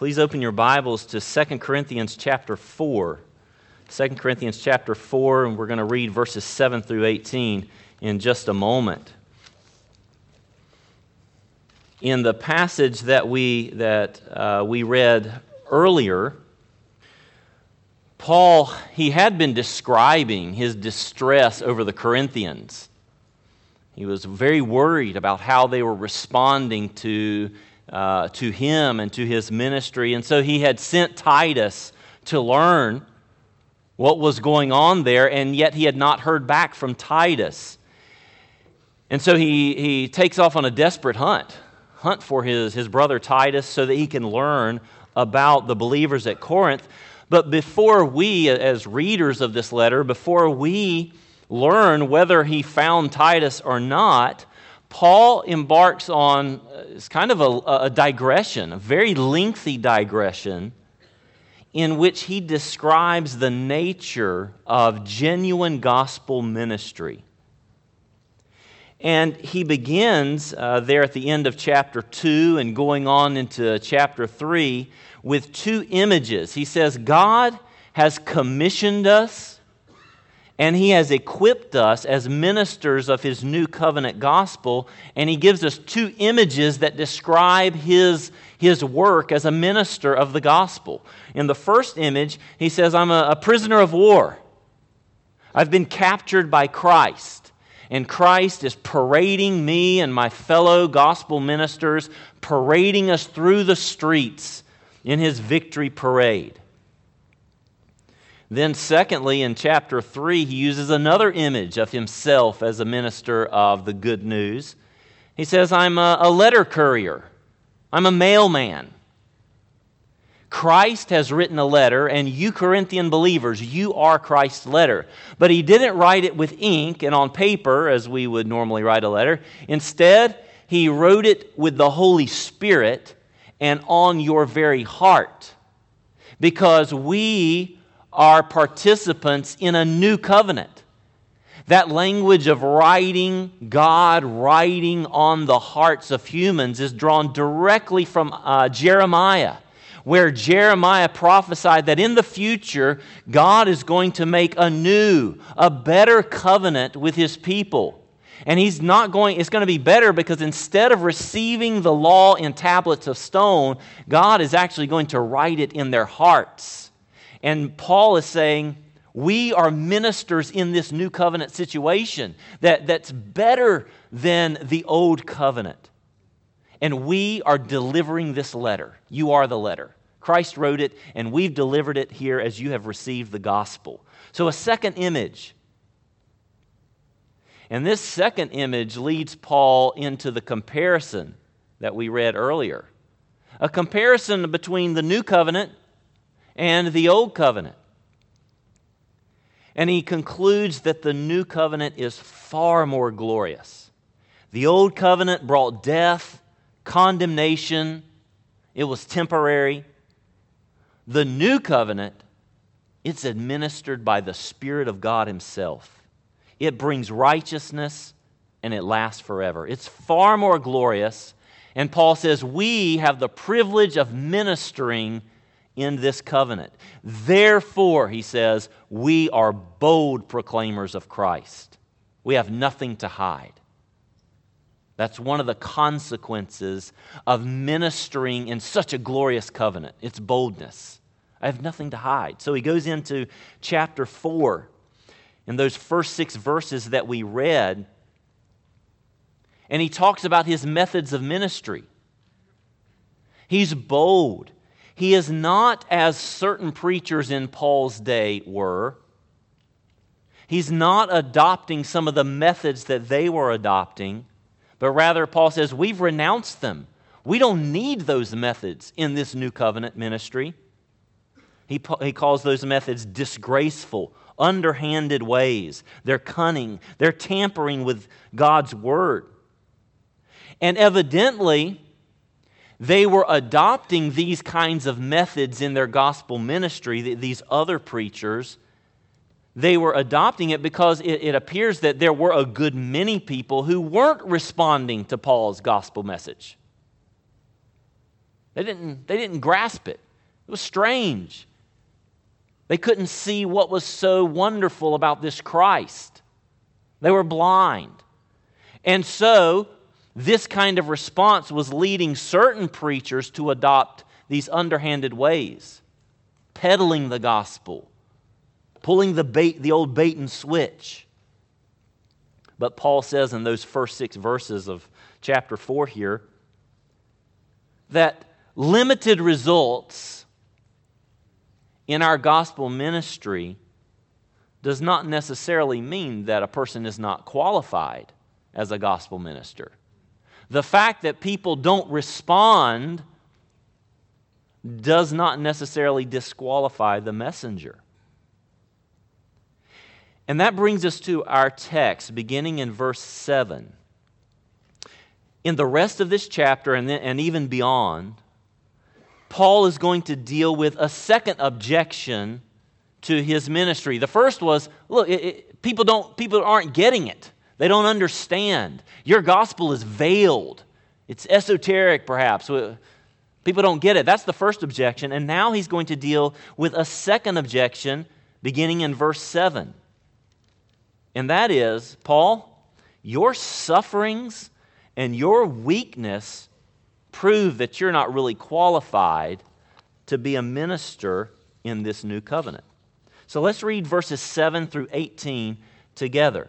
Please open your Bibles to 2 Corinthians chapter 4. 2 Corinthians chapter 4, and we're going to read verses 7 through 18 in just a moment. In the passage that we, that, uh, we read earlier, Paul, he had been describing his distress over the Corinthians. He was very worried about how they were responding to uh, to him and to his ministry. And so he had sent Titus to learn what was going on there, and yet he had not heard back from Titus. And so he, he takes off on a desperate hunt, hunt for his, his brother Titus so that he can learn about the believers at Corinth. But before we, as readers of this letter, before we learn whether he found Titus or not, Paul embarks on uh, it's kind of a, a digression, a very lengthy digression, in which he describes the nature of genuine gospel ministry. And he begins uh, there at the end of chapter 2 and going on into chapter 3 with two images. He says, God has commissioned us and he has equipped us as ministers of his new covenant gospel. And he gives us two images that describe his, his work as a minister of the gospel. In the first image, he says, I'm a, a prisoner of war. I've been captured by Christ. And Christ is parading me and my fellow gospel ministers, parading us through the streets in his victory parade. Then, secondly, in chapter 3, he uses another image of himself as a minister of the good news. He says, I'm a, a letter courier, I'm a mailman. Christ has written a letter, and you Corinthian believers, you are Christ's letter. But he didn't write it with ink and on paper as we would normally write a letter. Instead, he wrote it with the Holy Spirit and on your very heart. Because we are participants in a new covenant. That language of writing, God writing on the hearts of humans, is drawn directly from uh, Jeremiah, where Jeremiah prophesied that in the future, God is going to make a new, a better covenant with his people. And he's not going, it's going to be better because instead of receiving the law in tablets of stone, God is actually going to write it in their hearts. And Paul is saying, we are ministers in this new covenant situation that, that's better than the old covenant. And we are delivering this letter. You are the letter. Christ wrote it, and we've delivered it here as you have received the gospel. So, a second image. And this second image leads Paul into the comparison that we read earlier a comparison between the new covenant and the old covenant. And he concludes that the new covenant is far more glorious. The old covenant brought death, condemnation, it was temporary. The new covenant, it's administered by the Spirit of God Himself. It brings righteousness and it lasts forever. It's far more glorious. And Paul says, We have the privilege of ministering in this covenant. Therefore, he says, we are bold proclaimers of Christ. We have nothing to hide. That's one of the consequences of ministering in such a glorious covenant. It's boldness. I have nothing to hide. So he goes into chapter 4. In those first six verses that we read, and he talks about his methods of ministry. He's bold. He is not as certain preachers in Paul's day were. He's not adopting some of the methods that they were adopting, but rather, Paul says, we've renounced them. We don't need those methods in this new covenant ministry. He, he calls those methods disgraceful, underhanded ways. They're cunning, they're tampering with God's word. And evidently, they were adopting these kinds of methods in their gospel ministry, these other preachers. They were adopting it because it, it, appears that there were a good many people who weren't responding to Paul's gospel message. They didn't, they didn't grasp it. It was strange. They couldn't see what was so wonderful about this Christ. They were blind. And so, this kind of response was leading certain preachers to adopt these underhanded ways, peddling the gospel, pulling the, bait, the old bait and switch. But Paul says in those first six verses of chapter 4 here that limited results in our gospel ministry does not necessarily mean that a person is not qualified as a gospel minister. The fact that people don't respond does not necessarily disqualify the messenger. And that brings us to our text, beginning in verse 7. In the rest of this chapter and, then, and even beyond, Paul is going to deal with a second objection to his ministry. The first was look, it, it, people, don't, people aren't getting it, they don't understand. Your gospel is veiled, it's esoteric, perhaps. People don't get it. That's the first objection. And now he's going to deal with a second objection beginning in verse 7. And that is, Paul, your sufferings and your weakness prove that you're not really qualified to be a minister in this new covenant. So let's read verses 7 through 18 together.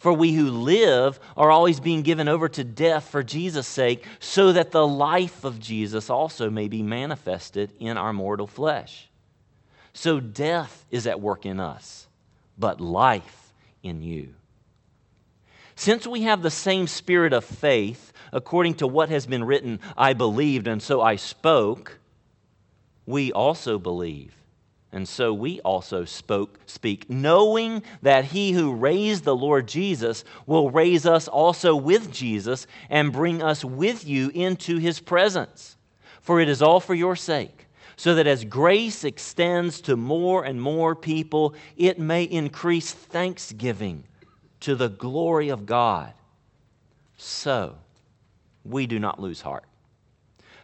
For we who live are always being given over to death for Jesus' sake, so that the life of Jesus also may be manifested in our mortal flesh. So death is at work in us but life in you. Since we have the same spirit of faith, according to what has been written, I believed and so I spoke, we also believe. And so we also spoke, speak, knowing that he who raised the Lord Jesus will raise us also with Jesus and bring us with you into his presence. For it is all for your sake so that as grace extends to more and more people, it may increase thanksgiving to the glory of God. So, we do not lose heart.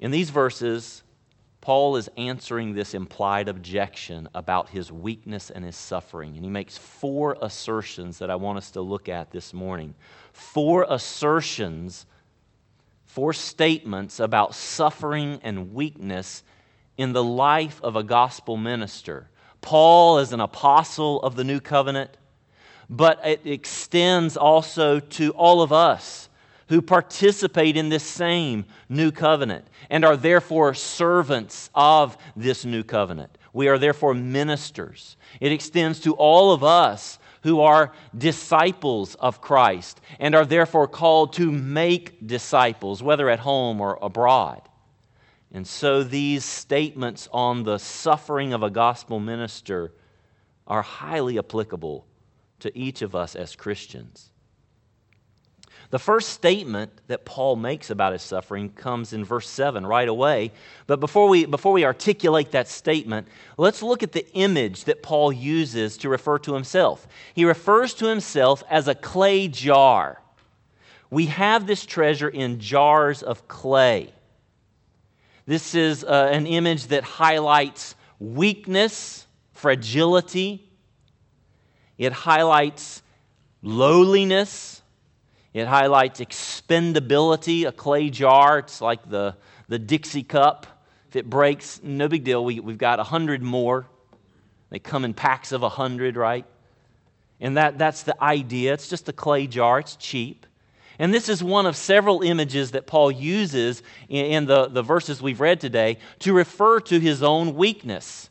In these verses, Paul is answering this implied objection about his weakness and his suffering. And he makes four assertions that I want us to look at this morning. Four assertions, four statements about suffering and weakness in the life of a gospel minister. Paul is an apostle of the new covenant, but it extends also to all of us who participate in this same new covenant and are therefore servants of this new covenant. We are therefore ministers. It extends to all of us who are disciples of Christ and are therefore called to make disciples, whether at home or abroad. And so these statements on the suffering of a gospel minister are highly applicable to each of us as Christians. The first statement that Paul makes about his suffering comes in verse 7 right away. But before we, before we articulate that statement, let's look at the image that Paul uses to refer to himself. He refers to himself as a clay jar. We have this treasure in jars of clay. This is uh, an image that highlights weakness, fragility. It highlights lowliness. It highlights expendability, a clay jar. It's like the, the Dixie cup. If it breaks, no big deal. We, we've got a hundred more. They come in packs of a hundred, right? And that, that's the idea. It's just a clay jar, it's cheap. And this is one of several images that Paul uses in, in the, the verses we've read today to refer to his own weakness.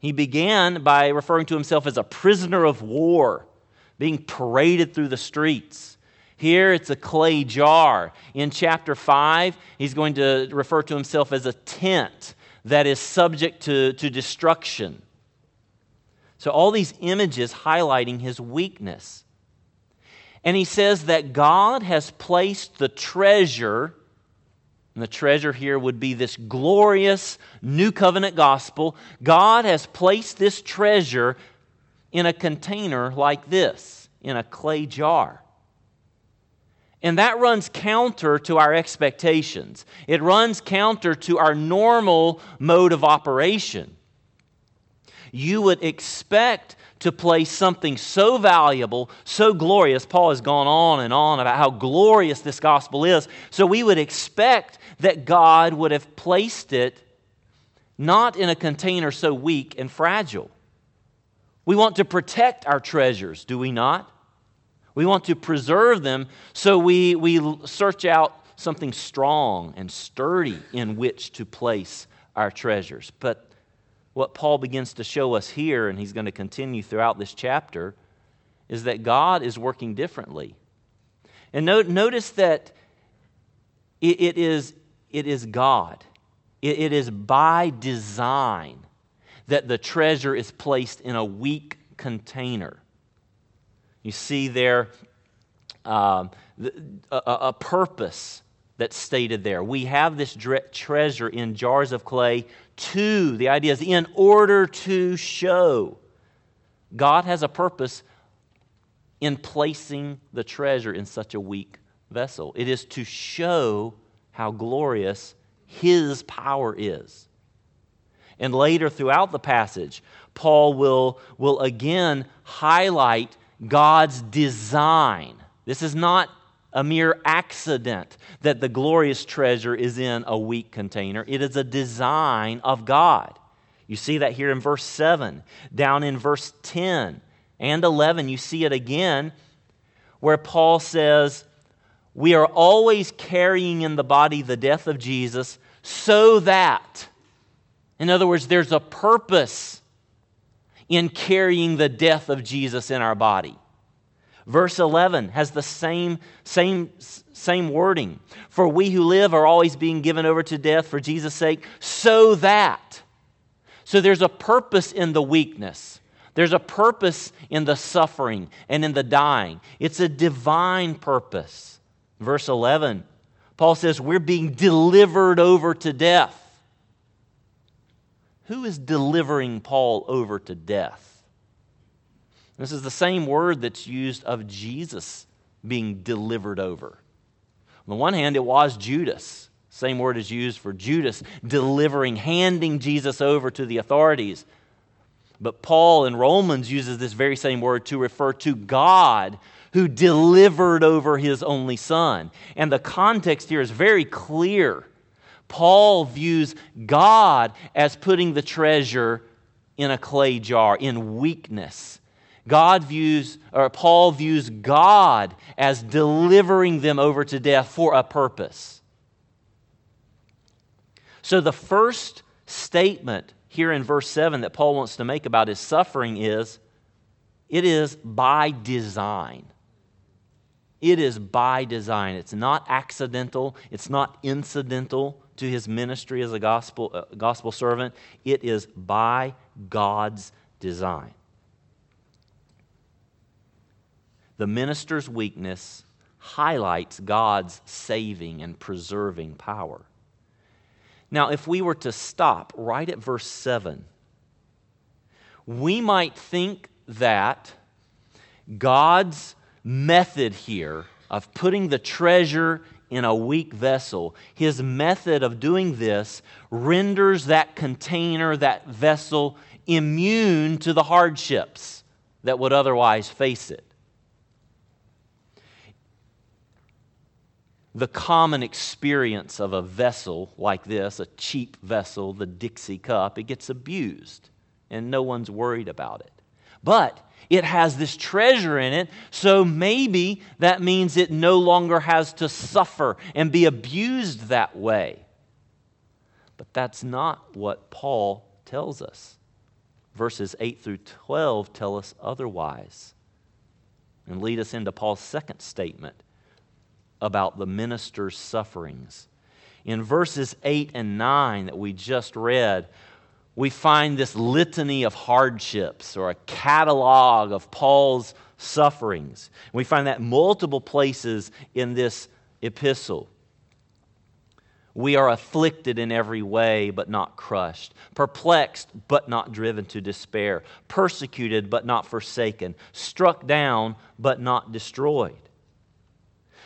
He began by referring to himself as a prisoner of war, being paraded through the streets. Here it's a clay jar. In chapter 5, he's going to refer to himself as a tent that is subject to, to destruction. So, all these images highlighting his weakness. And he says that God has placed the treasure, and the treasure here would be this glorious new covenant gospel. God has placed this treasure in a container like this, in a clay jar. And that runs counter to our expectations. It runs counter to our normal mode of operation you would expect to place something so valuable, so glorious. Paul has gone on and on about how glorious this gospel is. So we would expect that God would have placed it not in a container so weak and fragile. We want to protect our treasures, do we not? We want to preserve them, so we, we search out something strong and sturdy in which to place our treasures. But what Paul begins to show us here, and he's going to continue throughout this chapter, is that God is working differently. And note, notice that it, it, is, it is God, it, it is by design that the treasure is placed in a weak container. You see there um, a, a, purpose that's stated there. We have this treasure in jars of clay to, the idea is in order to show. God has a purpose in placing the treasure in such a weak vessel. It is to show how glorious His power is. And later throughout the passage, Paul will, will again highlight God's design. This is not a mere accident that the glorious treasure is in a weak container. It is a design of God. You see that here in verse 7. Down in verse 10 and 11, you see it again where Paul says, We are always carrying in the body the death of Jesus so that, in other words, there's a purpose in carrying the death of Jesus in our body. Verse 11 has the same, same, same wording. For we who live are always being given over to death for Jesus' sake, so that. So there's a purpose in the weakness. There's a purpose in the suffering and in the dying. It's a divine purpose. Verse 11, Paul says, We're being delivered over to death. Who is delivering Paul over to death? This is the same word that's used of Jesus being delivered over. On the one hand, it was Judas. Same word is used for Judas delivering, handing Jesus over to the authorities. But Paul in Romans uses this very same word to refer to God who delivered over his only son. And the context here is very clear. Paul views God as putting the treasure in a clay jar, in weakness. God views, or Paul views God as delivering them over to death for a purpose. So the first statement here in verse 7 that Paul wants to make about his suffering is it is by design. It is by design. It's not accidental, it's not incidental to his ministry as a gospel, uh, gospel servant. It is by God's design. The minister's weakness highlights God's saving and preserving power. Now, if we were to stop right at verse 7, we might think that God's method here of putting the treasure in a weak vessel, his method of doing this renders that container, that vessel, immune to the hardships that would otherwise face it. the common experience of a vessel like this, a cheap vessel, the Dixie cup, it gets abused and no one's worried about it. But it has this treasure in it, so maybe that means it no longer has to suffer and be abused that way. But that's not what Paul tells us. Verses 8 through 12 tell us otherwise and lead us into Paul's second statement about the minister's sufferings. In verses 8 and 9 that we just read, we find this litany of hardships or a catalog of Paul's sufferings. We find that multiple places in this epistle. We are afflicted in every way, but not crushed, perplexed, but not driven to despair, persecuted, but not forsaken, struck down, but not destroyed.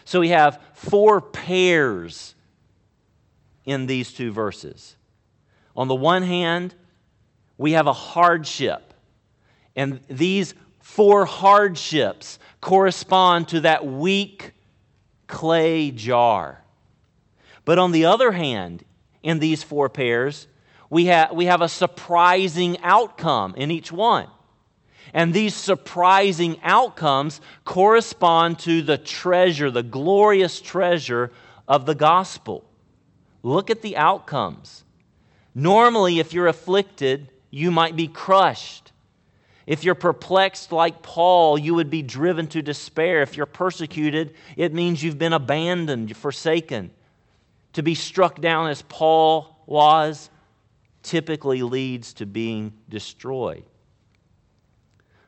So we have four pairs in these two verses. On the one hand, we have a hardship, and these four hardships correspond to that weak clay jar. But on the other hand, in these four pairs, we have, we have a surprising outcome in each one. And these surprising outcomes correspond to the treasure, the glorious treasure of the gospel. Look at the outcomes. Normally, if you're afflicted, you might be crushed. If you're perplexed like Paul, you would be driven to despair. If you're persecuted, it means you've been abandoned, forsaken. To be struck down as Paul was typically leads to being destroyed.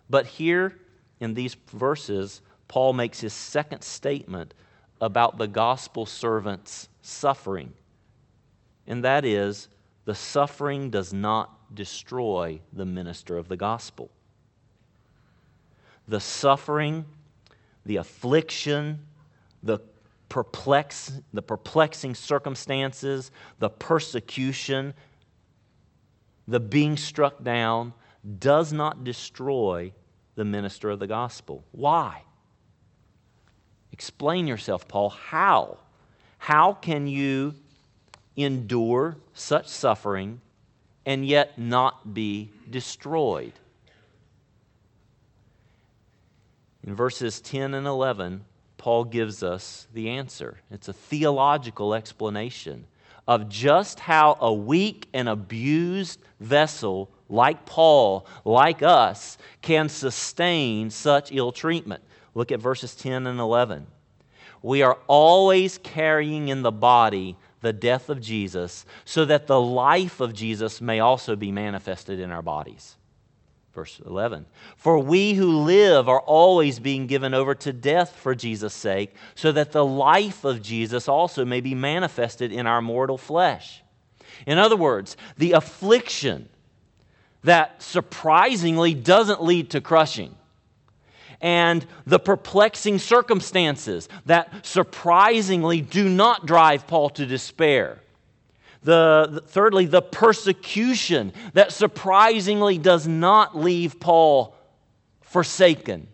But here in these verses, Paul makes his second statement about the gospel servant's suffering. And that is, the suffering does not destroy the minister of the gospel. The suffering, the affliction, the perplex, the perplexing circumstances, the persecution, the being struck down does not destroy the minister of the gospel. Why? Explain yourself, Paul. How? How can you endure such suffering and yet not be destroyed? In verses 10 and 11, Paul gives us the answer. It's a theological explanation of just how a weak and abused vessel like Paul, like us, can sustain such ill treatment. Look at verses 10 and 11. We are always carrying in the body the death of Jesus, so that the life of Jesus may also be manifested in our bodies. Verse 11 For we who live are always being given over to death for Jesus' sake, so that the life of Jesus also may be manifested in our mortal flesh. In other words, the affliction that surprisingly doesn't lead to crushing. And the perplexing circumstances that surprisingly do not drive Paul to despair. The, thirdly, the persecution that surprisingly does not leave Paul forsaken.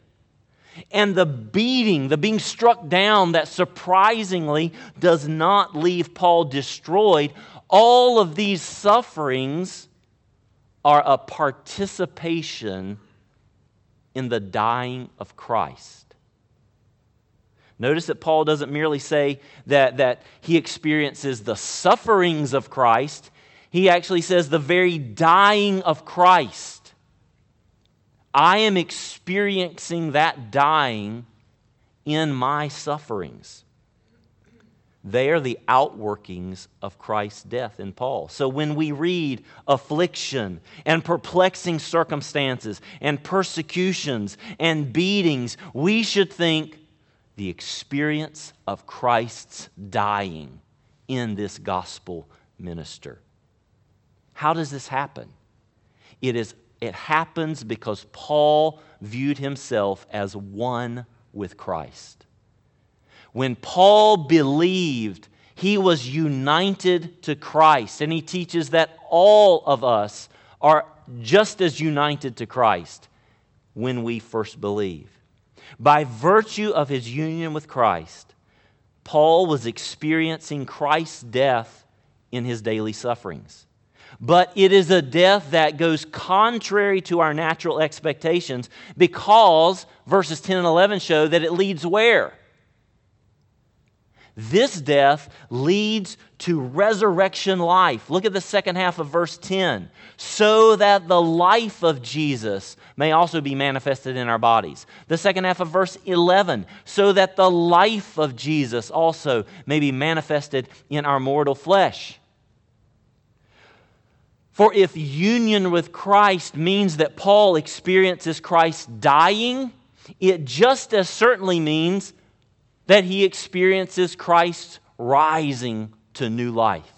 And the beating, the being struck down that surprisingly does not leave Paul destroyed. All of these sufferings are a participation in the dying of Christ. Notice that Paul doesn't merely say that, that he experiences the sufferings of Christ, he actually says the very dying of Christ. I am experiencing that dying in my sufferings. They are the outworkings of Christ's death in Paul. So when we read affliction and perplexing circumstances and persecutions and beatings, we should think the experience of Christ's dying in this gospel minister. How does this happen? It, is, it happens because Paul viewed himself as one with Christ. When Paul believed, he was united to Christ. And he teaches that all of us are just as united to Christ when we first believe. By virtue of his union with Christ, Paul was experiencing Christ's death in his daily sufferings. But it is a death that goes contrary to our natural expectations because verses 10 and 11 show that it leads where? This death leads to resurrection life. Look at the second half of verse 10. So that the life of Jesus may also be manifested in our bodies. The second half of verse 11. So that the life of Jesus also may be manifested in our mortal flesh. For if union with Christ means that Paul experiences Christ dying, it just as certainly means that he experiences Christ rising to new life.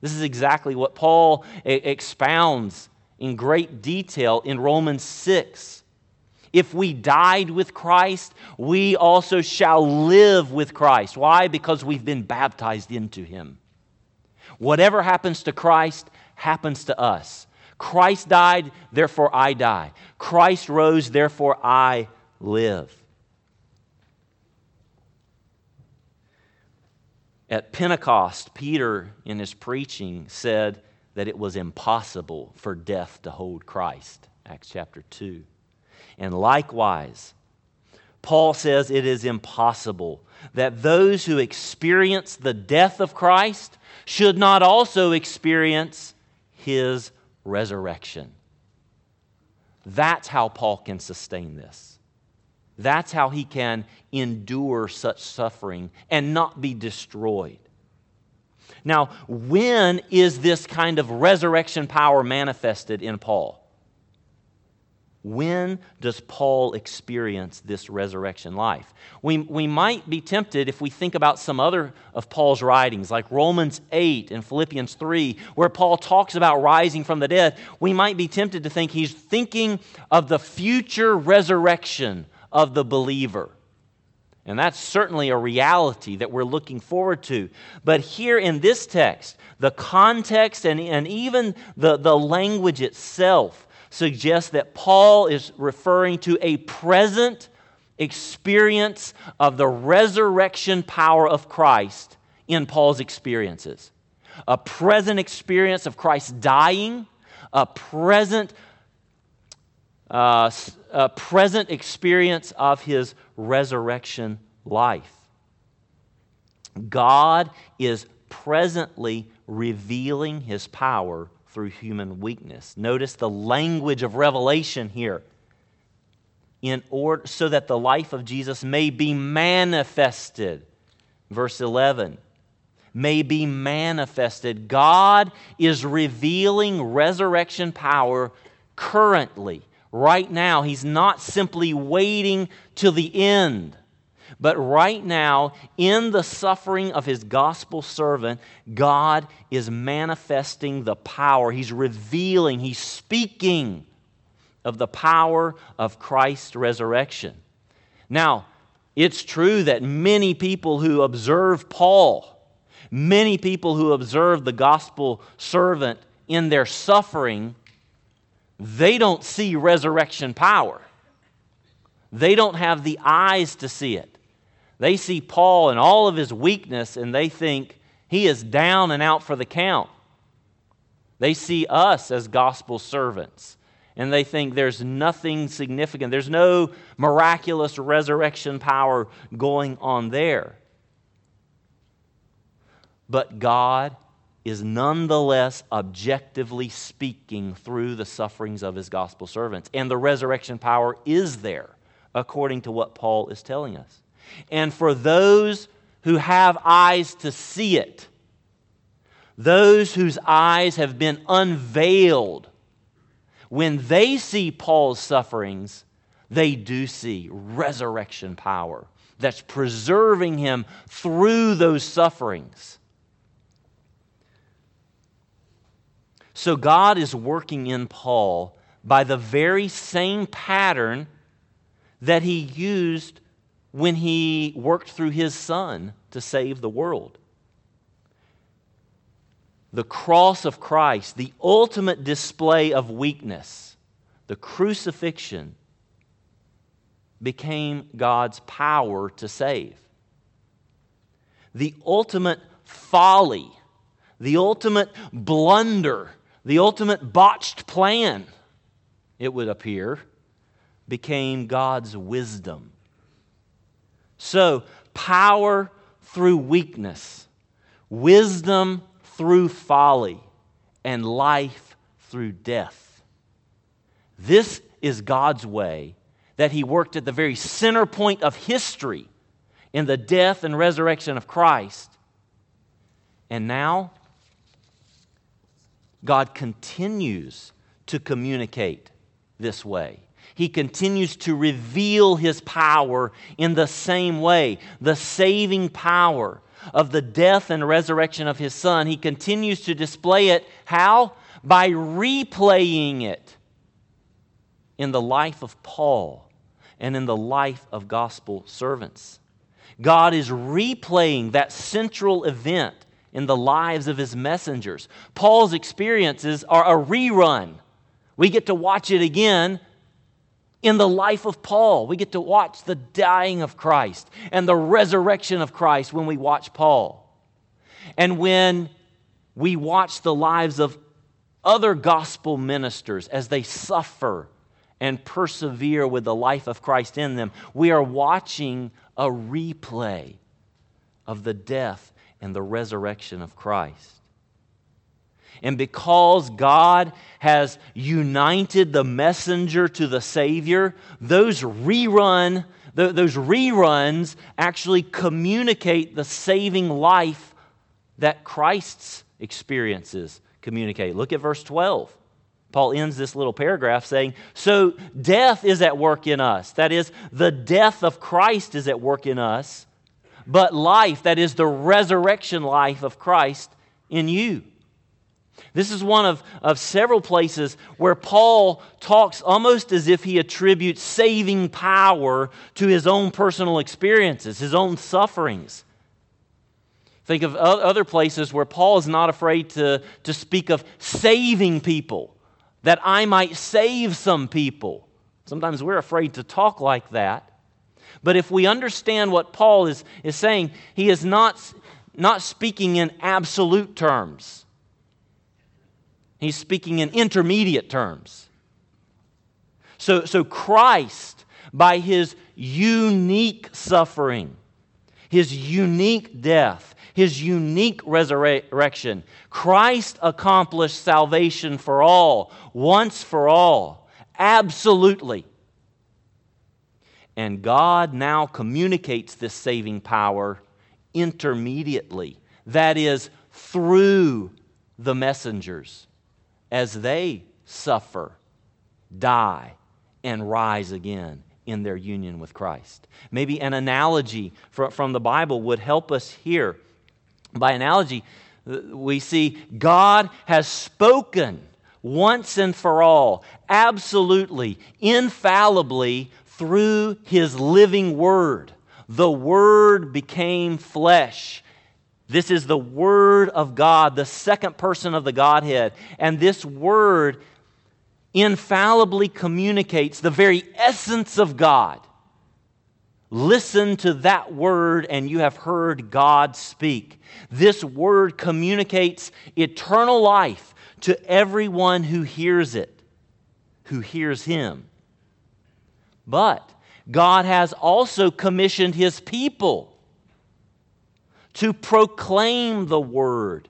This is exactly what Paul expounds in great detail in Romans 6. If we died with Christ, we also shall live with Christ. Why? Because we've been baptized into him. Whatever happens to Christ happens to us. Christ died, therefore I die. Christ rose, therefore I live. At Pentecost, Peter, in his preaching, said that it was impossible for death to hold Christ. Acts chapter 2. And likewise, Paul says it is impossible that those who experience the death of Christ should not also experience his resurrection. That's how Paul can sustain this. That's how he can endure such suffering and not be destroyed. Now, when is this kind of resurrection power manifested in Paul? When does Paul experience this resurrection life? We, we might be tempted if we think about some other of Paul's writings, like Romans 8 and Philippians 3, where Paul talks about rising from the dead. We might be tempted to think he's thinking of the future resurrection of the believer. And that's certainly a reality that we're looking forward to. But here in this text, the context and, and even the, the language itself suggests that Paul is referring to a present experience of the resurrection power of Christ in Paul's experiences. A present experience of Christ dying, a present uh, present experience of his resurrection life. God is presently revealing his power through human weakness. Notice the language of revelation here. In order so that the life of Jesus may be manifested. Verse 11 may be manifested. God is revealing resurrection power currently right now. He's not simply waiting till the end. But right now, in the suffering of his gospel servant, God is manifesting the power. He's revealing, he's speaking of the power of Christ's resurrection. Now, it's true that many people who observe Paul, many people who observe the gospel servant in their suffering, they don't see resurrection power. They don't have the eyes to see it. They see Paul and all of his weakness and they think he is down and out for the count. They see us as gospel servants and they think there's nothing significant. There's no miraculous resurrection power going on there. But God is nonetheless objectively speaking through the sufferings of his gospel servants. And the resurrection power is there, according to what Paul is telling us. And for those who have eyes to see it, those whose eyes have been unveiled, when they see Paul's sufferings, they do see resurrection power that's preserving him through those sufferings. So God is working in Paul by the very same pattern that he used when he worked through his son to save the world. The cross of Christ, the ultimate display of weakness, the crucifixion, became God's power to save. the ultimate folly, the ultimate blunder, the ultimate botched plan, it would appear, became God's wisdom. So, power through weakness, wisdom through folly, and life through death. This is God's way that He worked at the very center point of history in the death and resurrection of Christ. And now, God continues to communicate this way. He continues to reveal his power in the same way, the saving power of the death and resurrection of his son. He continues to display it. How? By replaying it in the life of Paul and in the life of gospel servants. God is replaying that central event in the lives of his messengers. Paul's experiences are a rerun. We get to watch it again in the life of Paul. We get to watch the dying of Christ and the resurrection of Christ when we watch Paul. And when we watch the lives of other gospel ministers as they suffer and persevere with the life of Christ in them, we are watching a replay of the death and the resurrection of Christ. And because God has united the messenger to the Savior, those rerun, those reruns actually communicate the saving life that Christ's experiences communicate. Look at verse 12. Paul ends this little paragraph saying, So death is at work in us. That is, the death of Christ is at work in us, but life, that is, the resurrection life of Christ in you. This is one of, of several places where Paul talks almost as if he attributes saving power to his own personal experiences, his own sufferings. Think of other places where Paul is not afraid to, to speak of saving people, that I might save some people. Sometimes we're afraid to talk like that. But if we understand what Paul is, is saying, he is not, not speaking in absolute terms. He's speaking in intermediate terms. So, so Christ, by his unique suffering, his unique death, his unique resurrection, Christ accomplished salvation for all, once for all, absolutely. And God now communicates this saving power intermediately, that is, through the messengers as they suffer, die, and rise again in their union with Christ. Maybe an analogy from the Bible would help us here. By analogy, we see God has spoken once and for all, absolutely, infallibly, through His living Word. The Word became flesh this is the Word of God, the second person of the Godhead. And this Word infallibly communicates the very essence of God. Listen to that word, and you have heard God speak. This word communicates eternal life to everyone who hears it, who hears Him. But God has also commissioned His people to proclaim the word,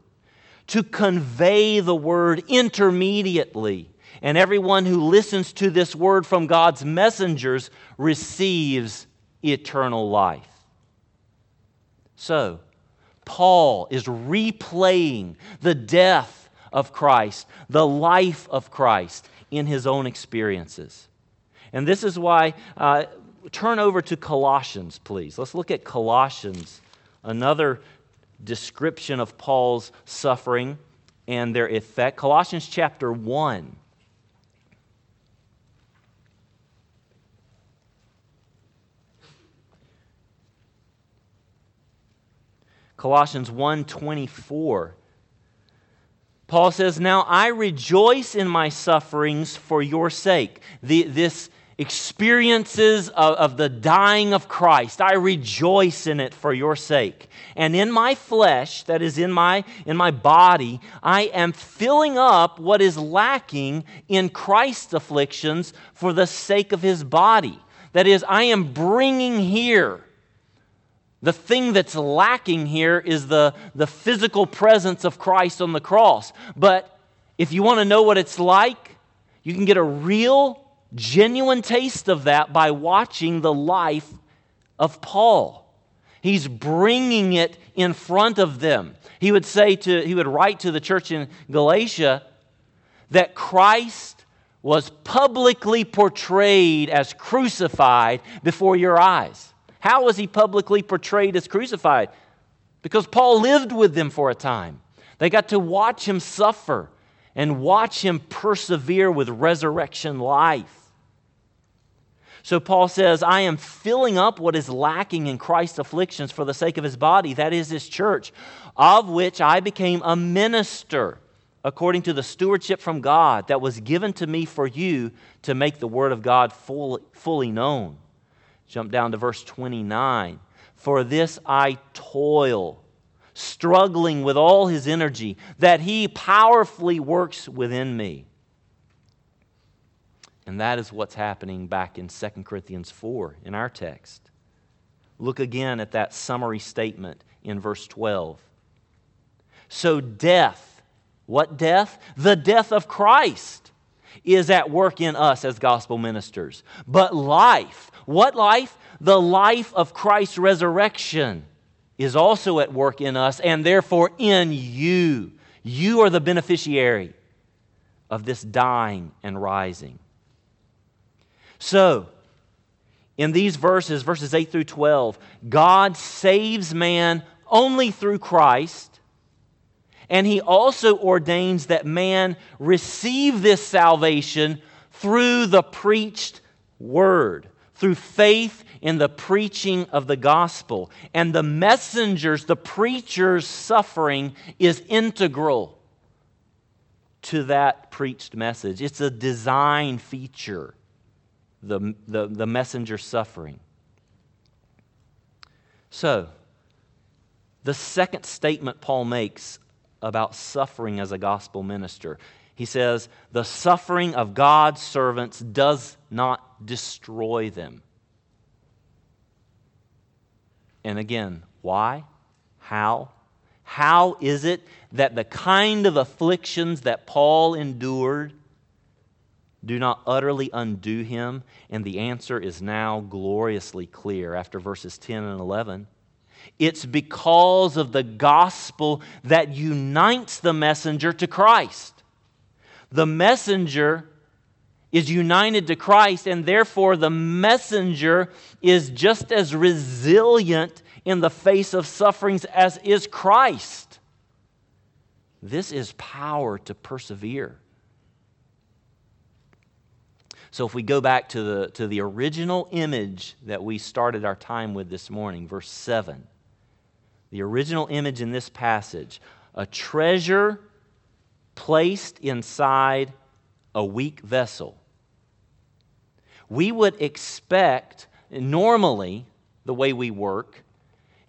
to convey the word intermediately. And everyone who listens to this word from God's messengers receives eternal life. So, Paul is replaying the death of Christ, the life of Christ in his own experiences. And this is why, uh, turn over to Colossians, please. Let's look at Colossians another description of Paul's suffering and their effect. Colossians chapter 1. Colossians 1:24 Paul says, "Now I rejoice in my sufferings for your sake." The, this experiences of, of, the dying of Christ. I rejoice in it for your sake. And in my flesh, that is in my, in my body, I am filling up what is lacking in Christ's afflictions for the sake of his body. That is, I am bringing here. The thing that's lacking here is the, the physical presence of Christ on the cross. But if you want to know what it's like, you can get a real genuine taste of that by watching the life of Paul. He's bringing it in front of them. He would say to he would write to the church in Galatia that Christ was publicly portrayed as crucified before your eyes. How was he publicly portrayed as crucified? Because Paul lived with them for a time. They got to watch him suffer and watch him persevere with resurrection life. So Paul says, I am filling up what is lacking in Christ's afflictions for the sake of his body, that is his church, of which I became a minister according to the stewardship from God that was given to me for you to make the word of God fully, known. Jump down to verse 29. For this I toil, struggling with all his energy, that he powerfully works within me. And that is what's happening back in 2 Corinthians 4 in our text. Look again at that summary statement in verse 12. So, death, what death? The death of Christ is at work in us as gospel ministers. But life, what life? The life of Christ's resurrection is also at work in us and therefore in you. You are the beneficiary of this dying and rising. So, in these verses, verses 8 through 12, God saves man only through Christ, and he also ordains that man receive this salvation through the preached word, through faith in the preaching of the gospel. And the messengers, the preacher's suffering is integral to that preached message. It's a design feature the, the, the messenger suffering. So, the second statement Paul makes about suffering as a gospel minister, he says, The suffering of God's servants does not destroy them. And again, why? How? How is it that the kind of afflictions that Paul endured do not utterly undo him? And the answer is now gloriously clear after verses 10 and 11. It's because of the gospel that unites the messenger to Christ. The messenger is united to Christ, and therefore the messenger is just as resilient in the face of sufferings as is Christ. This is power to persevere. So if we go back to the, to the original image that we started our time with this morning, verse 7, the original image in this passage, a treasure placed inside a weak vessel. We would expect, normally, the way we work,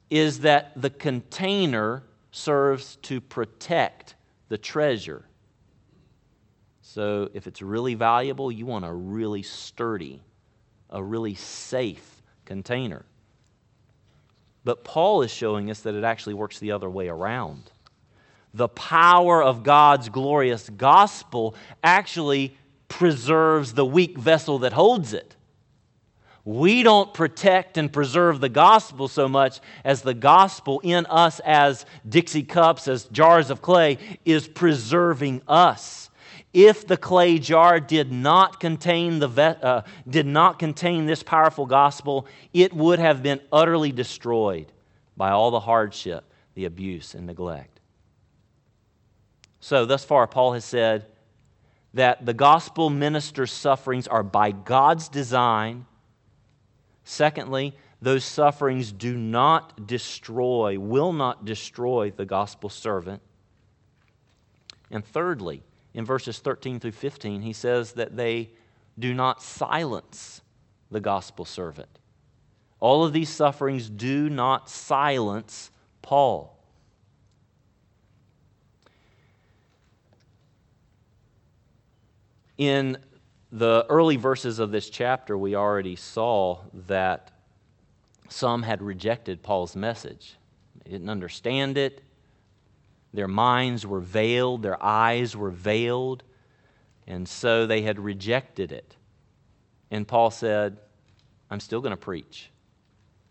is that the container serves to protect the treasure. So if it's really valuable, you want a really sturdy, a really safe container. But Paul is showing us that it actually works the other way around. The power of God's glorious gospel actually preserves the weak vessel that holds it. We don't protect and preserve the gospel so much as the gospel in us as Dixie cups, as jars of clay, is preserving us if the clay jar did not contain the uh, did not contain this powerful gospel it would have been utterly destroyed by all the hardship the abuse and neglect. So thus far paul has said that the gospel minister's sufferings are by god's design. Secondly those sufferings do not destroy will not destroy the gospel servant. And thirdly in verses 13 through 15, he says that they do not silence the gospel servant. All of these sufferings do not silence Paul. In the early verses of this chapter, we already saw that some had rejected Paul's message. They didn't understand it. Their minds were veiled, their eyes were veiled, and so they had rejected it. And Paul said, I'm still going to preach,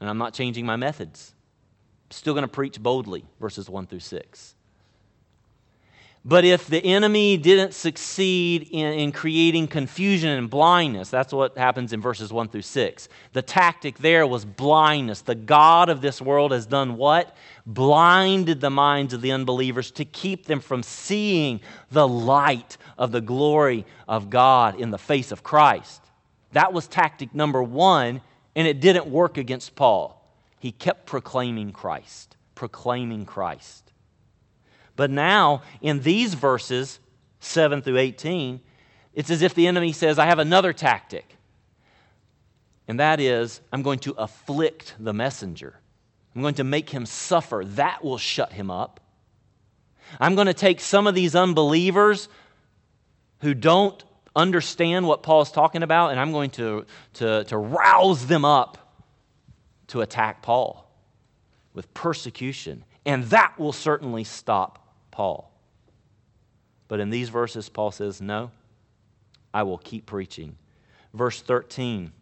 and I'm not changing my methods. I'm still going to preach boldly, verses 1 through 6. But if the enemy didn't succeed in, in, creating confusion and blindness, that's what happens in verses 1 through 6. The tactic there was blindness. The God of this world has done what? Blinded the minds of the unbelievers to keep them from seeing the light of the glory of God in the face of Christ. That was tactic number one, and it didn't work against Paul. He kept proclaiming Christ, proclaiming Christ. But now, in these verses, 7 through 18, it's as if the enemy says, I have another tactic. And that is, I'm going to afflict the messenger. I'm going to make him suffer. That will shut him up. I'm going to take some of these unbelievers who don't understand what Paul's talking about, and I'm going to, to, to rouse them up to attack Paul with persecution. And that will certainly stop Paul. But in these verses, Paul says, No, I will keep preaching. Verse 13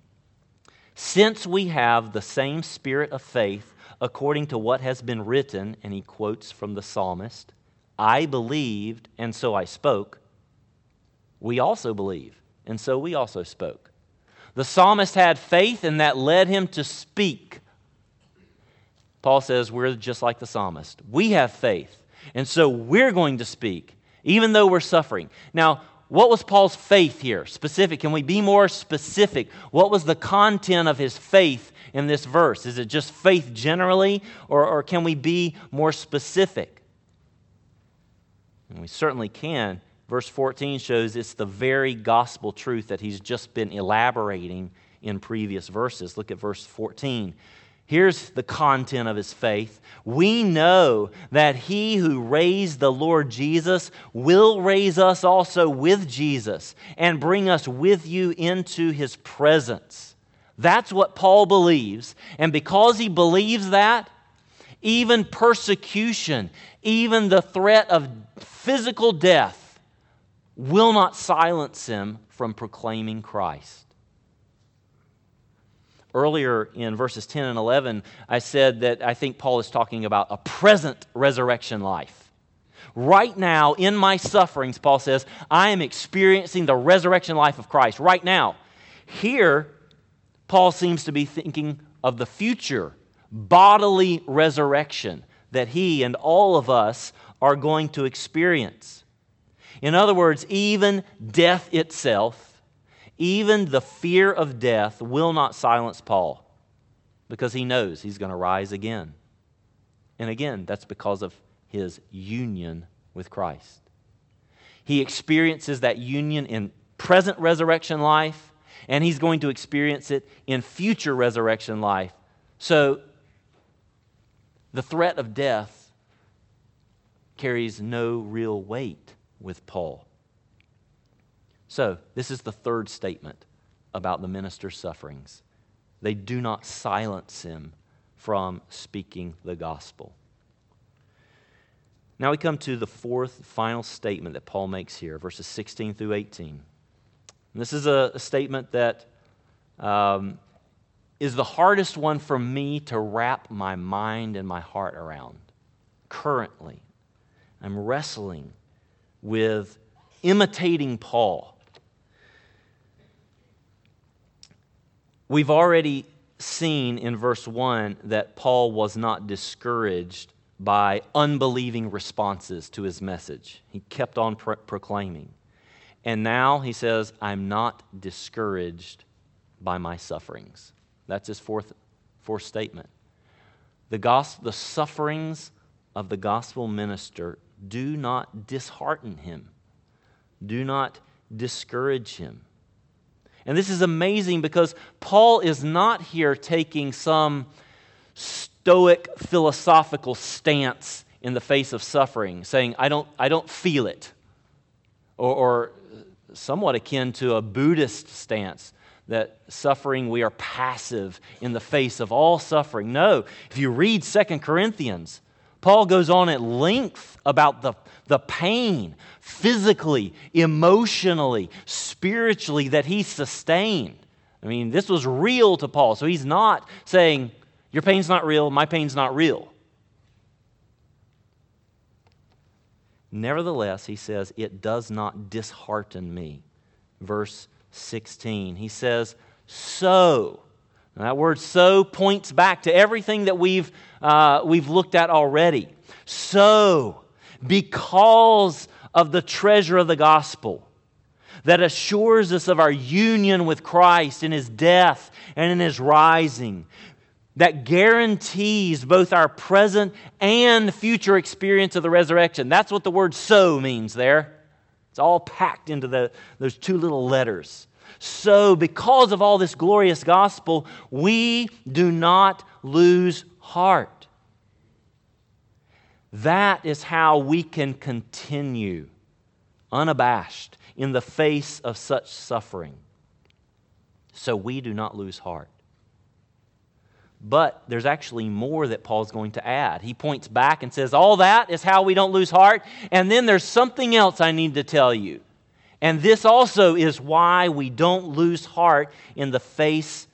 Since we have the same spirit of faith, according to what has been written, and he quotes from the psalmist, I believed, and so I spoke. We also believe, and so we also spoke. The psalmist had faith, and that led him to speak. Paul says we're just like the psalmist. We have faith. And so we're going to speak, even though we're suffering. Now, what was Paul's faith here? Specific. Can we be more specific? What was the content of his faith in this verse? Is it just faith generally, or, or can we be more specific? And we certainly can. Verse 14 shows it's the very gospel truth that he's just been elaborating in previous verses. Look at verse 14. Here's the content of his faith. We know that he who raised the Lord Jesus will raise us also with Jesus and bring us with you into his presence. That's what Paul believes. And because he believes that, even persecution, even the threat of physical death, will not silence him from proclaiming Christ. Earlier in verses 10 and 11, I said that I think Paul is talking about a present resurrection life. Right now, in my sufferings, Paul says, I am experiencing the resurrection life of Christ right now. Here, Paul seems to be thinking of the future bodily resurrection that he and all of us are going to experience. In other words, even death itself even the fear of death will not silence Paul because he knows he's going to rise again. And again, that's because of his union with Christ. He experiences that union in present resurrection life, and he's going to experience it in future resurrection life. So the threat of death carries no real weight with Paul. So, this is the third statement about the minister's sufferings. They do not silence him from speaking the gospel. Now we come to the fourth final statement that Paul makes here, verses 16 through 18. And this is a, a statement that um, is the hardest one for me to wrap my mind and my heart around currently. I'm wrestling with imitating Paul We've already seen in verse 1 that Paul was not discouraged by unbelieving responses to his message. He kept on pro- proclaiming. And now he says, I'm not discouraged by my sufferings. That's his fourth, fourth statement. The, gospel, the sufferings of the gospel minister do not dishearten him, do not discourage him. And this is amazing because Paul is not here taking some stoic philosophical stance in the face of suffering, saying, I don't, I don't feel it. Or, or somewhat akin to a Buddhist stance that suffering, we are passive in the face of all suffering. No, if you read Second Corinthians, Paul goes on at length about the, the pain physically, emotionally, spiritually that he sustained. I mean, this was real to Paul. So he's not saying, Your pain's not real, my pain's not real. Nevertheless, he says, It does not dishearten me. Verse 16. He says, So. And that word so points back to everything that we've, uh, we've looked at already. So, because of the treasure of the gospel that assures us of our union with Christ in his death and in his rising, that guarantees both our present and future experience of the resurrection. That's what the word so means there. It's all packed into the, those two little letters. So, because of all this glorious gospel, we do not lose heart. That is how we can continue unabashed in the face of such suffering. So we do not lose heart. But there's actually more that Paul's going to add. He points back and says, All that is how we don't lose heart. And then there's something else I need to tell you. And this also is why we don't lose heart in the face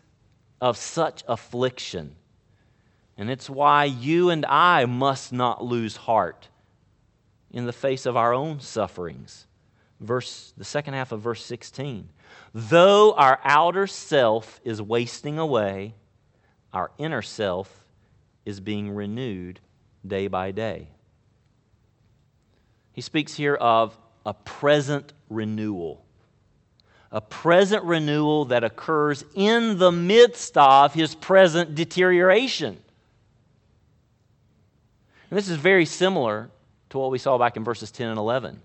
of such affliction. And it's why you and I must not lose heart in the face of our own sufferings. Verse the second half of verse 16. Though our outer self is wasting away, our inner self is being renewed day by day. He speaks here of a present renewal. A present renewal that occurs in the midst of his present deterioration. And this is very similar to what we saw back in verses 10 and 11.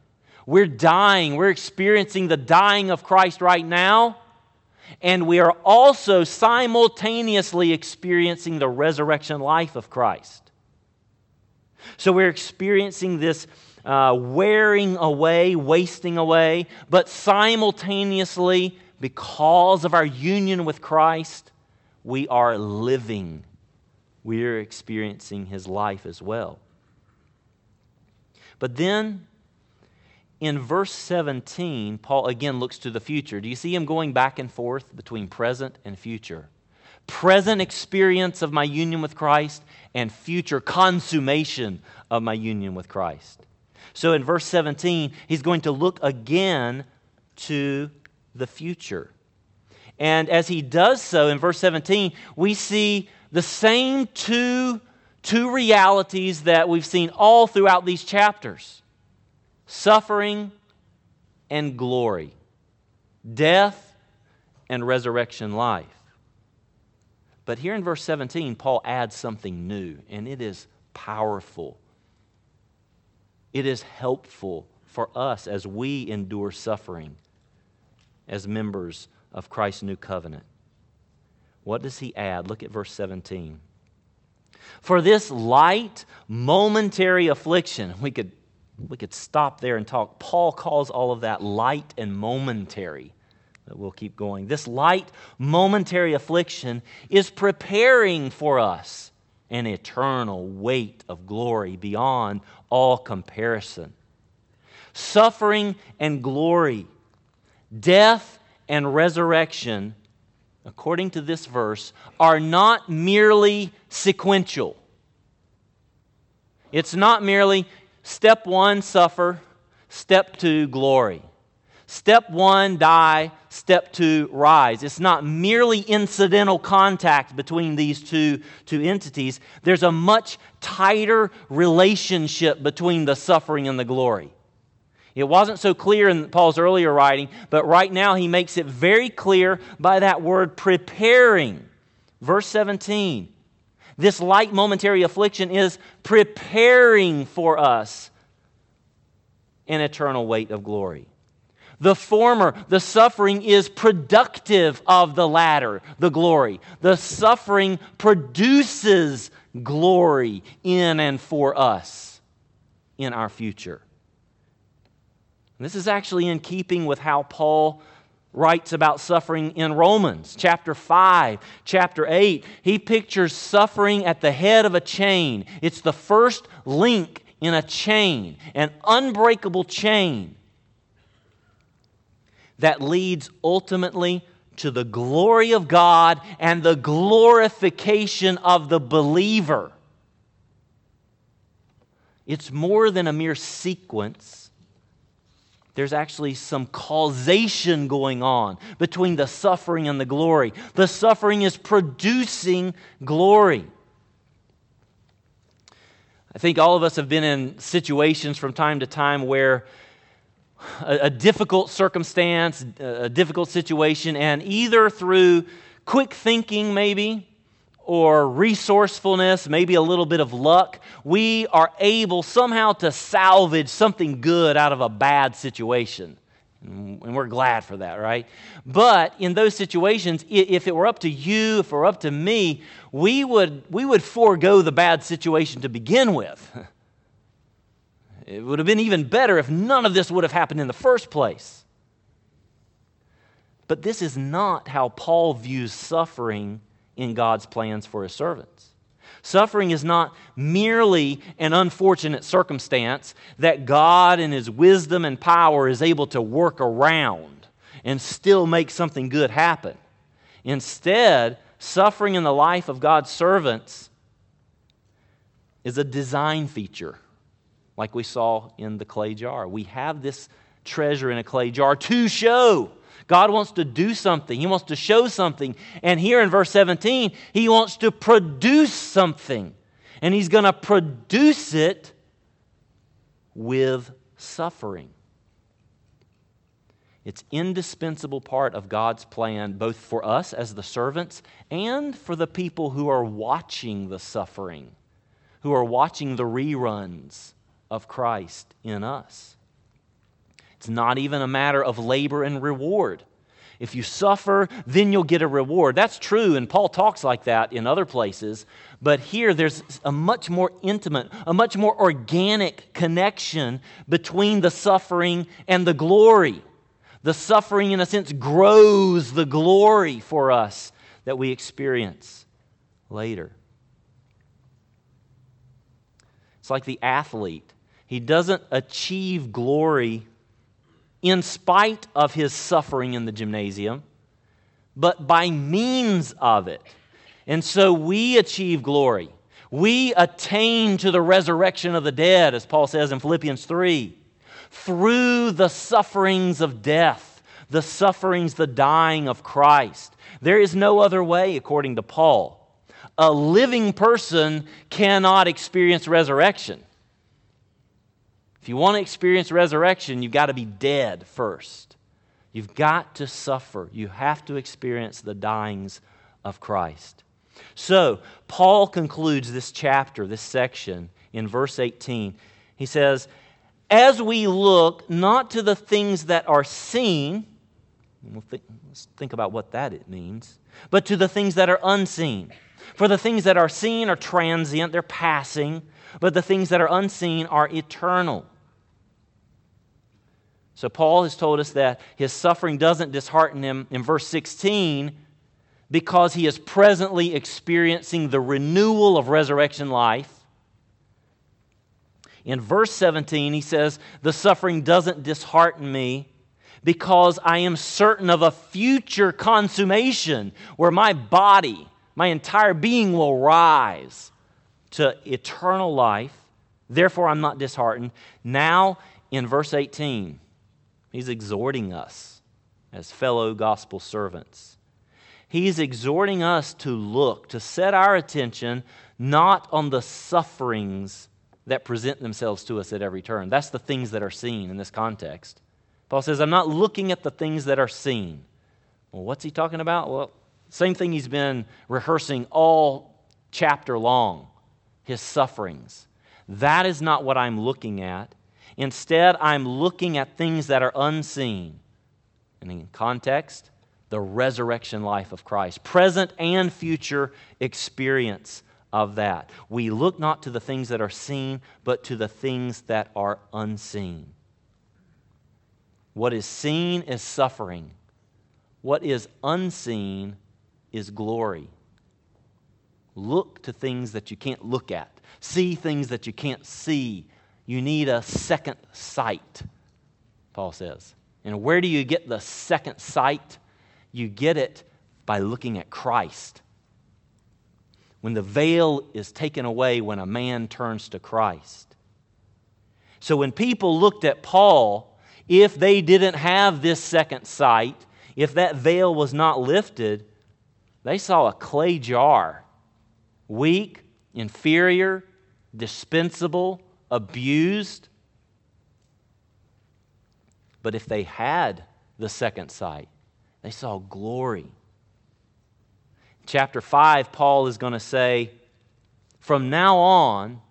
We're dying, we're experiencing the dying of Christ right now, and we are also simultaneously experiencing the resurrection life of Christ. So we're experiencing this uh, wearing away, wasting away, but simultaneously, because of our union with Christ, we are living. We are experiencing his life as well. But then in verse 17, Paul again looks to the future. Do you see him going back and forth between present and future? Present experience of my union with Christ and future consummation of my union with Christ. So in verse 17, he's going to look again to the future. And as he does so in verse 17, we see the same two, two realities that we've seen all throughout these chapters suffering and glory, death and resurrection life. But here in verse 17, Paul adds something new, and it is powerful it is helpful for us as we endure suffering as members of Christ's new covenant. What does he add? Look at verse 17. For this light, momentary affliction, we could, we could stop there and talk. Paul calls all of that light and momentary. But we'll keep going. This light, momentary affliction is preparing for us an eternal weight of glory beyond all comparison. Suffering and glory, death and resurrection, according to this verse, are not merely sequential. It's not merely step one, suffer, step two, glory. Step one, die. Step two, rise. It's not merely incidental contact between these two, two entities. There's a much tighter relationship between the suffering and the glory. It wasn't so clear in Paul's earlier writing, but right now he makes it very clear by that word preparing. Verse 17. This light momentary affliction is preparing for us an eternal weight of glory. The former, the suffering is productive of the latter, the glory. The suffering produces glory in and for us in our future. This is actually in keeping with how Paul writes about suffering in Romans chapter 5, chapter 8. He pictures suffering at the head of a chain. It's the first link in a chain, an unbreakable chain that leads ultimately to the glory of God and the glorification of the believer. It's more than a mere sequence. There's actually some causation going on between the suffering and the glory. The suffering is producing glory. I think all of us have been in situations from time to time where a, a difficult circumstance, a difficult situation, and either through quick thinking, maybe, or resourcefulness, maybe a little bit of luck, we are able somehow to salvage something good out of a bad situation. And we're glad for that, right? But in those situations, if it were up to you, if it were up to me, we would, we would forego the bad situation to begin with. It would have been even better if none of this would have happened in the first place. But this is not how Paul views suffering in God's plans for his servants. Suffering is not merely an unfortunate circumstance that God, in his wisdom and power, is able to work around and still make something good happen. Instead, suffering in the life of God's servants is a design feature like we saw in the clay jar. We have this treasure in a clay jar to show. God wants to do something, He wants to show something. And here in verse 17, He wants to produce something. And He's going to produce it with suffering. It's indispensable part of God's plan both for us as the servants and for the people who are watching the suffering, who are watching the reruns of Christ in us. It's not even a matter of labor and reward. If you suffer, then you'll get a reward. That's true, and Paul talks like that in other places. But here, there's a much more intimate, a much more organic connection between the suffering and the glory. The suffering, in a sense, grows the glory for us that we experience later. It's like the athlete he doesn't achieve glory in spite of his suffering in the gymnasium, but by means of it. And so we achieve glory. We attain to the resurrection of the dead, as Paul says in Philippians 3, through the sufferings of death, the sufferings, the dying of Christ. There is no other way, according to Paul. A living person cannot experience resurrection. If you want to experience resurrection, you've got to be dead first. You've got to suffer. You have to experience the dyings of Christ. So, Paul concludes this chapter, this section, in verse 18. He says, As we look not to the things that are seen, we'll think, let's think about what that it means, but to the things that are unseen. For the things that are seen are transient, they're passing, but the things that are unseen are eternal. So, Paul has told us that his suffering doesn't dishearten him in verse 16 because he is presently experiencing the renewal of resurrection life. In verse 17, he says, The suffering doesn't dishearten me because I am certain of a future consummation where my body, my entire being will rise to eternal life. Therefore, I'm not disheartened. Now, in verse 18, He's exhorting us as fellow gospel servants. He's exhorting us to look, to set our attention not on the sufferings that present themselves to us at every turn. That's the things that are seen in this context. Paul says, I'm not looking at the things that are seen. Well, what's he talking about? Well, same thing he's been rehearsing all chapter long his sufferings. That is not what I'm looking at. Instead, I'm looking at things that are unseen. And in context, the resurrection life of Christ, present and future experience of that. We look not to the things that are seen, but to the things that are unseen. What is seen is suffering, what is unseen is glory. Look to things that you can't look at, see things that you can't see. You need a second sight, Paul says. And where do you get the second sight? You get it by looking at Christ. When the veil is taken away when a man turns to Christ. So when people looked at Paul, if they didn't have this second sight, if that veil was not lifted, they saw a clay jar, weak, inferior, dispensable, abused. But if they had the second sight, they saw glory. Chapter 5, Paul is going to say, From now on,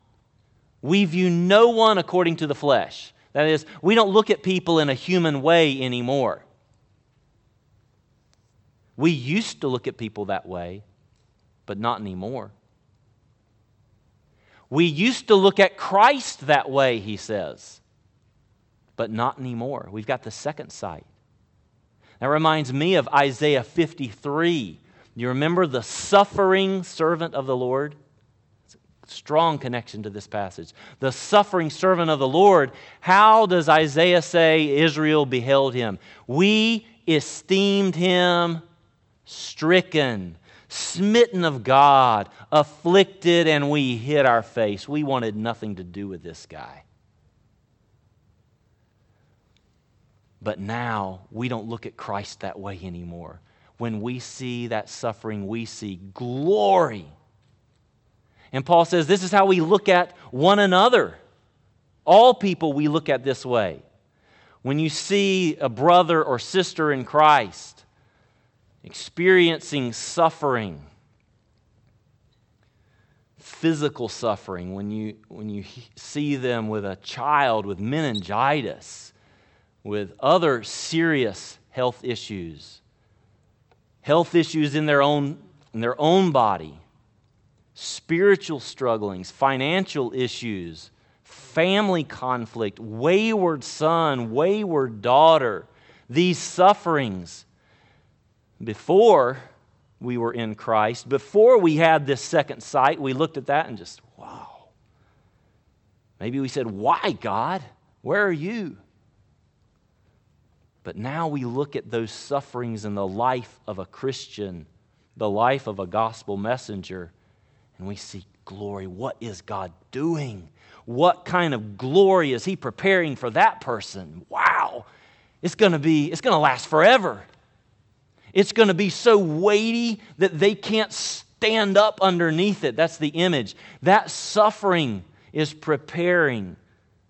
we view no one according to the flesh. That is, we don't look at people in a human way anymore. We used to look at people that way, but not anymore. We used to look at Christ that way, he says, but not anymore. We've got the second sight. That reminds me of Isaiah 53. You remember the suffering servant of the Lord? Strong connection to this passage. The suffering servant of the Lord. How does Isaiah say Israel beheld him? We esteemed him stricken, smitten of God, afflicted, and we hid our face. We wanted nothing to do with this guy. But now we don't look at Christ that way anymore. When we see that suffering, we see glory. And Paul says this is how we look at one another. All people we look at this way. When you see a brother or sister in Christ experiencing suffering, physical suffering, when you, when you see them with a child with meningitis, with other serious health issues, health issues in their own, in their own body, spiritual strugglings, financial issues, family conflict, wayward son, wayward daughter, these sufferings before we were in Christ, before we had this second sight, we looked at that and just, wow. Maybe we said, Why, God? Where are you? But now we look at those sufferings in the life of a Christian, the life of a gospel messenger, and we see glory. What is God doing? What kind of glory is He preparing for that person? Wow. It's going to be, it's going to last forever. It's going to be so weighty that they can't stand up underneath it. That's the image. That suffering is preparing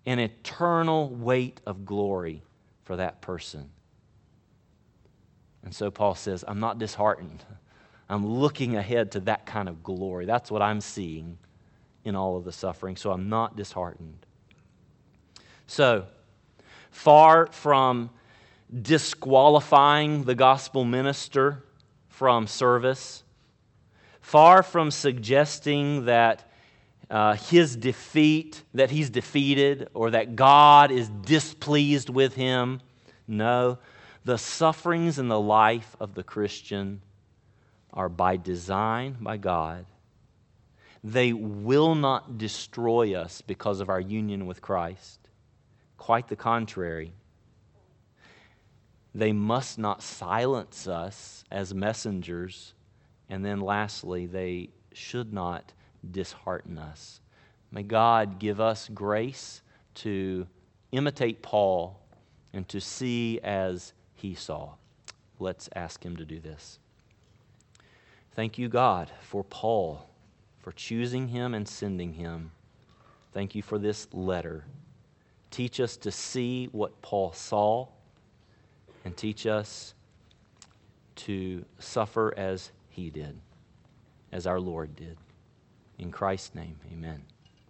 an eternal weight of glory for that person. And so Paul says, I'm not disheartened. I'm looking ahead to that kind of glory. That's what I'm seeing in all of the suffering. So I'm not disheartened. So, far from disqualifying the gospel minister from service, far from suggesting that uh, his defeat, that he's defeated, or that God is displeased with him. No, the sufferings in the life of the Christian are by design by God. They will not destroy us because of our union with Christ. Quite the contrary. They must not silence us as messengers. And then lastly, they should not dishearten us. May God give us grace to imitate Paul and to see as he saw. Let's ask him to do this. Thank you, God, for Paul, for choosing him and sending him. Thank you for this letter. Teach us to see what Paul saw and teach us to suffer as he did, as our Lord did. In Christ's name, amen.